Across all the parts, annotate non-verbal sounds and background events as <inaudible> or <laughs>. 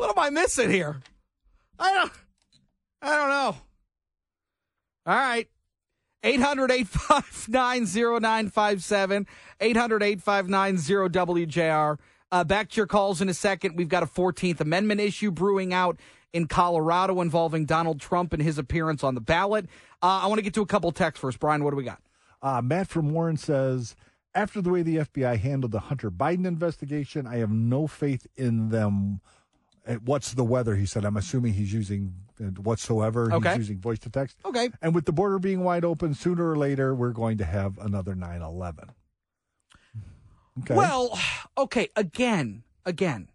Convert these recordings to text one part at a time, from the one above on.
what am I missing here? I don't. I don't know. All right. 800 859 0957. 800-859-0WJR. Uh, back to your calls in a second. We've got a 14th Amendment issue brewing out in Colorado involving Donald Trump and his appearance on the ballot. Uh, I want to get to a couple texts first. Brian, what do we got? Uh, Matt from Warren says, after the way the FBI handled the Hunter Biden investigation, I have no faith in them. Uh, What's the weather? He said. I'm assuming he's using uh, whatsoever. Okay. He's using voice to text. Okay. And with the border being wide open, sooner or later, we're going to have another 9 11. Okay. Well, okay, again, again.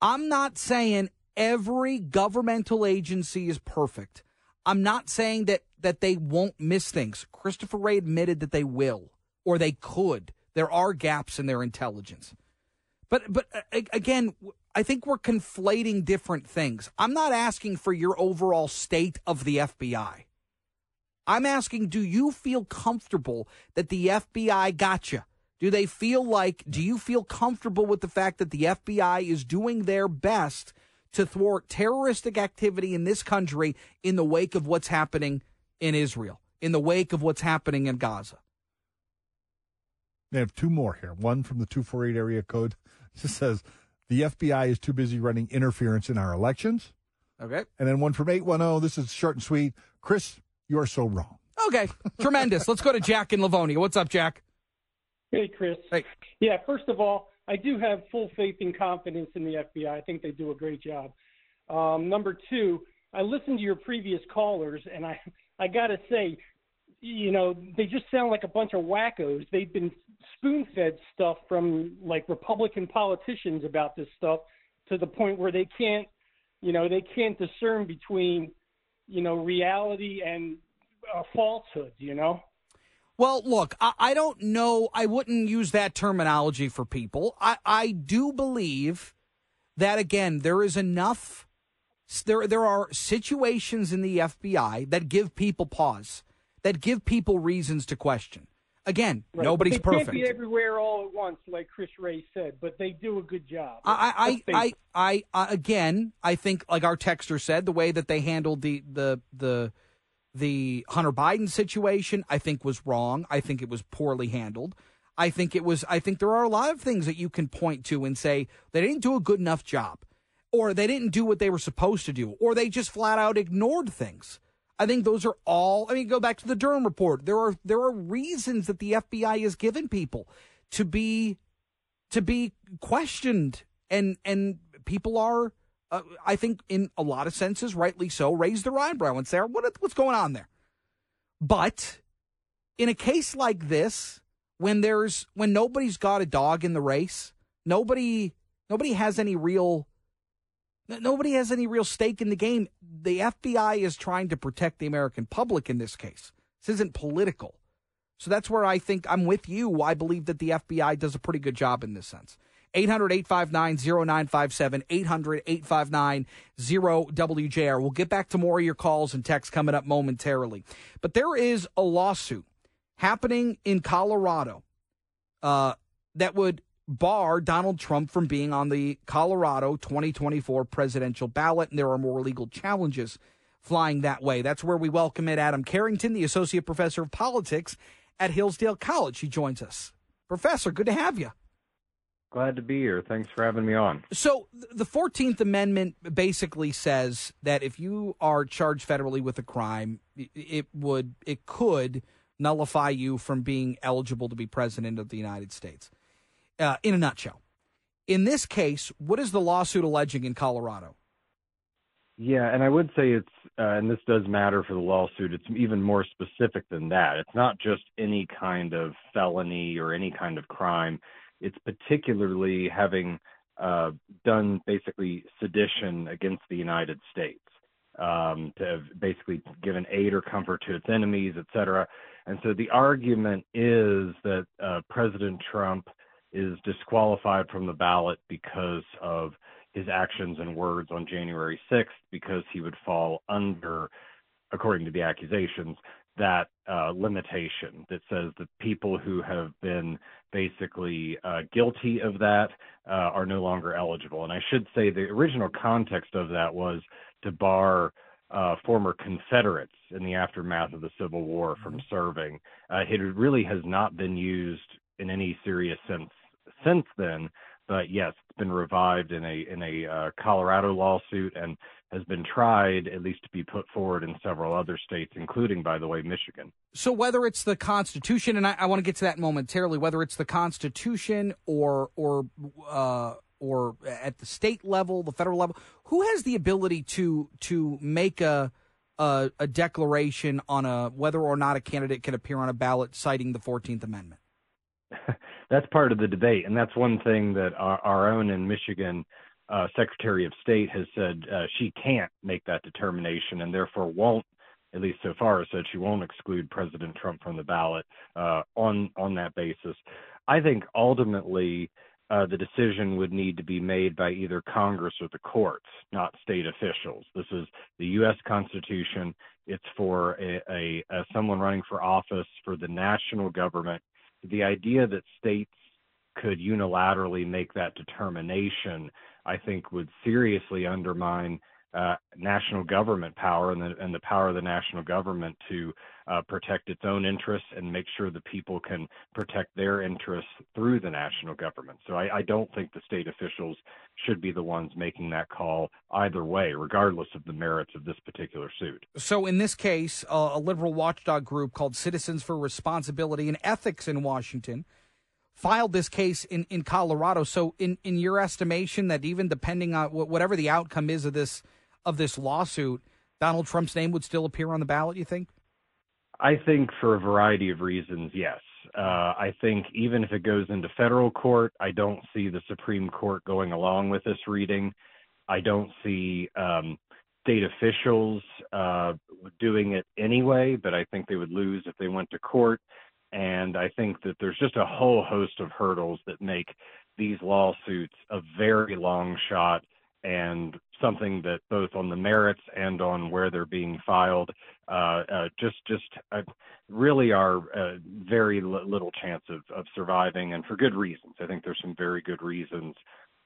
I'm not saying every governmental agency is perfect. I'm not saying that that they won't miss things. Christopher Wray admitted that they will or they could. There are gaps in their intelligence. But but uh, again, I think we're conflating different things. I'm not asking for your overall state of the FBI. I'm asking, do you feel comfortable that the FBI got you? Do they feel like, do you feel comfortable with the fact that the FBI is doing their best to thwart terroristic activity in this country in the wake of what's happening in Israel, in the wake of what's happening in Gaza? They have two more here. One from the 248 area code. <laughs> Just says the FBI is too busy running interference in our elections. Okay. And then one from 810. This is short and sweet. Chris, you are so wrong. Okay. Tremendous. Let's go to Jack in Livonia. What's up, Jack? Hey, Chris. Hey. Yeah, first of all, I do have full faith and confidence in the FBI. I think they do a great job. Um, number two, I listened to your previous callers, and I, I got to say, you know, they just sound like a bunch of wackos. They've been spoon fed stuff from like Republican politicians about this stuff to the point where they can't, you know, they can't discern between, you know, reality and uh, falsehood, you know? Well, look, I, I don't know. I wouldn't use that terminology for people. I, I do believe that again, there is enough. There, there are situations in the FBI that give people pause, that give people reasons to question. Again, Right, nobody's they perfect. Can't be everywhere all at once, like Chris Wray said, but they do a good job. I, I. I, I, again, I think, like our texter said, the way that they handled the the the the Hunter Biden situation, I think was wrong. I think it was poorly handled. I think it was. I think there are a lot of things that you can point to and say they didn't do a good enough job, or they didn't do what they were supposed to do, or they just flat out ignored things. I think those are all. I mean, go back to the Durham report. There are there are reasons that the FBI has given people to be to be questioned and and people are uh, i think in a lot of senses rightly so raise their eyebrow and say what what's going on there but in a case like this when there's when nobody's got a dog in the race nobody nobody has any real nobody has any real stake in the game the FBI is trying to protect the American public in this case this isn't political so that's where I think I'm with you. I believe that the FBI does a pretty good job in this sense. 800 859 0957, 800 859 0WJR. We'll get back to more of your calls and texts coming up momentarily. But there is a lawsuit happening in Colorado uh, that would bar Donald Trump from being on the Colorado 2024 presidential ballot, and there are more legal challenges flying that way. That's where we welcome in Adam Carrington, the Associate Professor of Politics at Hillsdale College. He joins us. Professor, good to have you. Glad to be here. Thanks for having me on. So, the 14th Amendment basically says that if you are charged federally with a crime, it would it could nullify you from being eligible to be president of the United States. Uh, in a nutshell. In this case, what is the lawsuit alleging in Colorado? Yeah, and I would say it's, uh, and this does matter for the lawsuit, it's even more specific than that. It's not just any kind of felony or any kind of crime. It's particularly having uh, done basically sedition against the United States, um, to have basically given aid or comfort to its enemies, et cetera. And so the argument is that uh, President Trump is disqualified from the ballot because of his actions and words on January 6th, because he would fall under, according to the accusations, that uh, limitation that says that people who have been basically uh, guilty of that uh, are no longer eligible. And I should say the original context of that was to bar uh, former Confederates in the aftermath of the Civil War from mm-hmm. serving. Uh, it really has not been used in any serious sense since then. But yes, it's been revived in a in a uh, Colorado lawsuit and has been tried at least to be put forward in several other states, including, by the way, Michigan. So whether it's the Constitution, and I, I want to get to that momentarily, whether it's the Constitution or or uh, or at the state level, the federal level, who has the ability to to make a a, a declaration on a whether or not a candidate can appear on a ballot citing the Fourteenth Amendment? <laughs> that's part of the debate, and that's one thing that our, our own in Michigan uh, Secretary of State has said uh, she can't make that determination, and therefore won't, at least so far, said she won't exclude President Trump from the ballot uh, on on that basis. I think ultimately. Uh, the decision would need to be made by either Congress or the courts, not state officials. This is the U.S. Constitution. It's for a, a, a someone running for office for the national government the idea that states could unilaterally make that determination, I think, would seriously undermine uh, national government power and the, and the power of the national government to uh, protect its own interests and make sure the people can protect their interests through the national government. So I, I don't think the state officials should be the ones making that call either way, regardless of the merits of this particular suit. So in this case, uh, a liberal watchdog group called Citizens for Responsibility and Ethics in Washington filed this case in, in Colorado. So in, in your estimation that even depending on whatever the outcome is of this of this lawsuit, Donald Trump's name would still appear on the ballot, you think? I think for a variety of reasons, yes. Uh, I think even if it goes into federal court, I don't see the Supreme Court going along with this reading. I don't see um, state officials uh, doing it anyway, but I think they would lose if they went to court. And I think that there's just a whole host of hurdles that make these lawsuits a very long shot and something that both on the merits and on where they're being filed uh, uh, just just uh, really are uh, very little chance of, of surviving and for good reasons. I think there's some very good reasons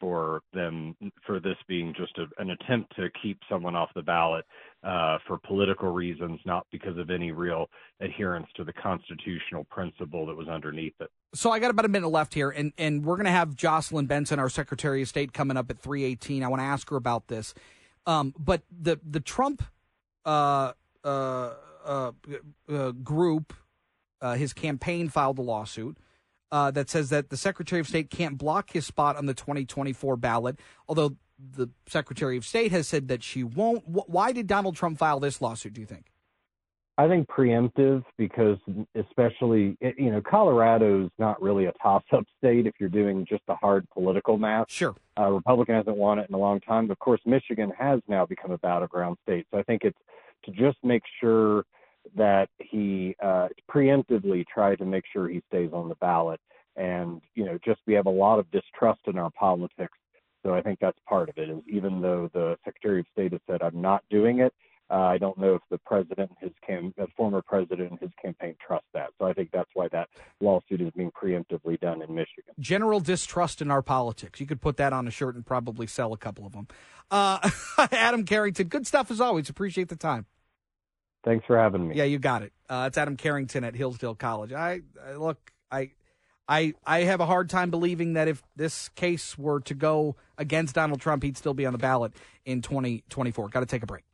for them for this being just a, an attempt to keep someone off the ballot uh, for political reasons, not because of any real adherence to the constitutional principle that was underneath it. So I got about a minute left here, and, and we're going to have Jocelyn Benson, our Secretary of State, coming up at three eighteen. I want to ask her about this, um, but the the Trump uh, uh, uh, uh group, uh, his campaign filed a lawsuit that says that the Secretary of State can't block his spot on the 2024 ballot, although the Secretary of State has said that she won't. Why did Donald Trump file this lawsuit, do you think? I think preemptive because, especially, you know, Colorado's not really a toss up state if you're doing just the hard political math. Sure. Uh, Republican hasn't won it in a long time. But of course, Michigan has now become a battleground state. So I think it's to just make sure that he uh, preemptively tried to make sure he stays on the ballot. And, you know, just we have a lot of distrust in our politics. So I think that's part of it. Is even though the Secretary of State has said, I'm not doing it, uh, I don't know if the president and his cam- the former president and his campaign trust that. So I think that's why that lawsuit is being preemptively done in Michigan. General distrust in our politics. You could put that on a shirt and probably sell a couple of them. Uh, <laughs> Adam Carrington, good stuff as always. Appreciate the time. Thanks for having me. Yeah, you got it. Uh, it's Adam Carrington at Hillsdale College. I, I look, I, I, I have a hard time believing that if this case were to go against Donald Trump, he'd still be on the ballot in 2024. Got to take a break.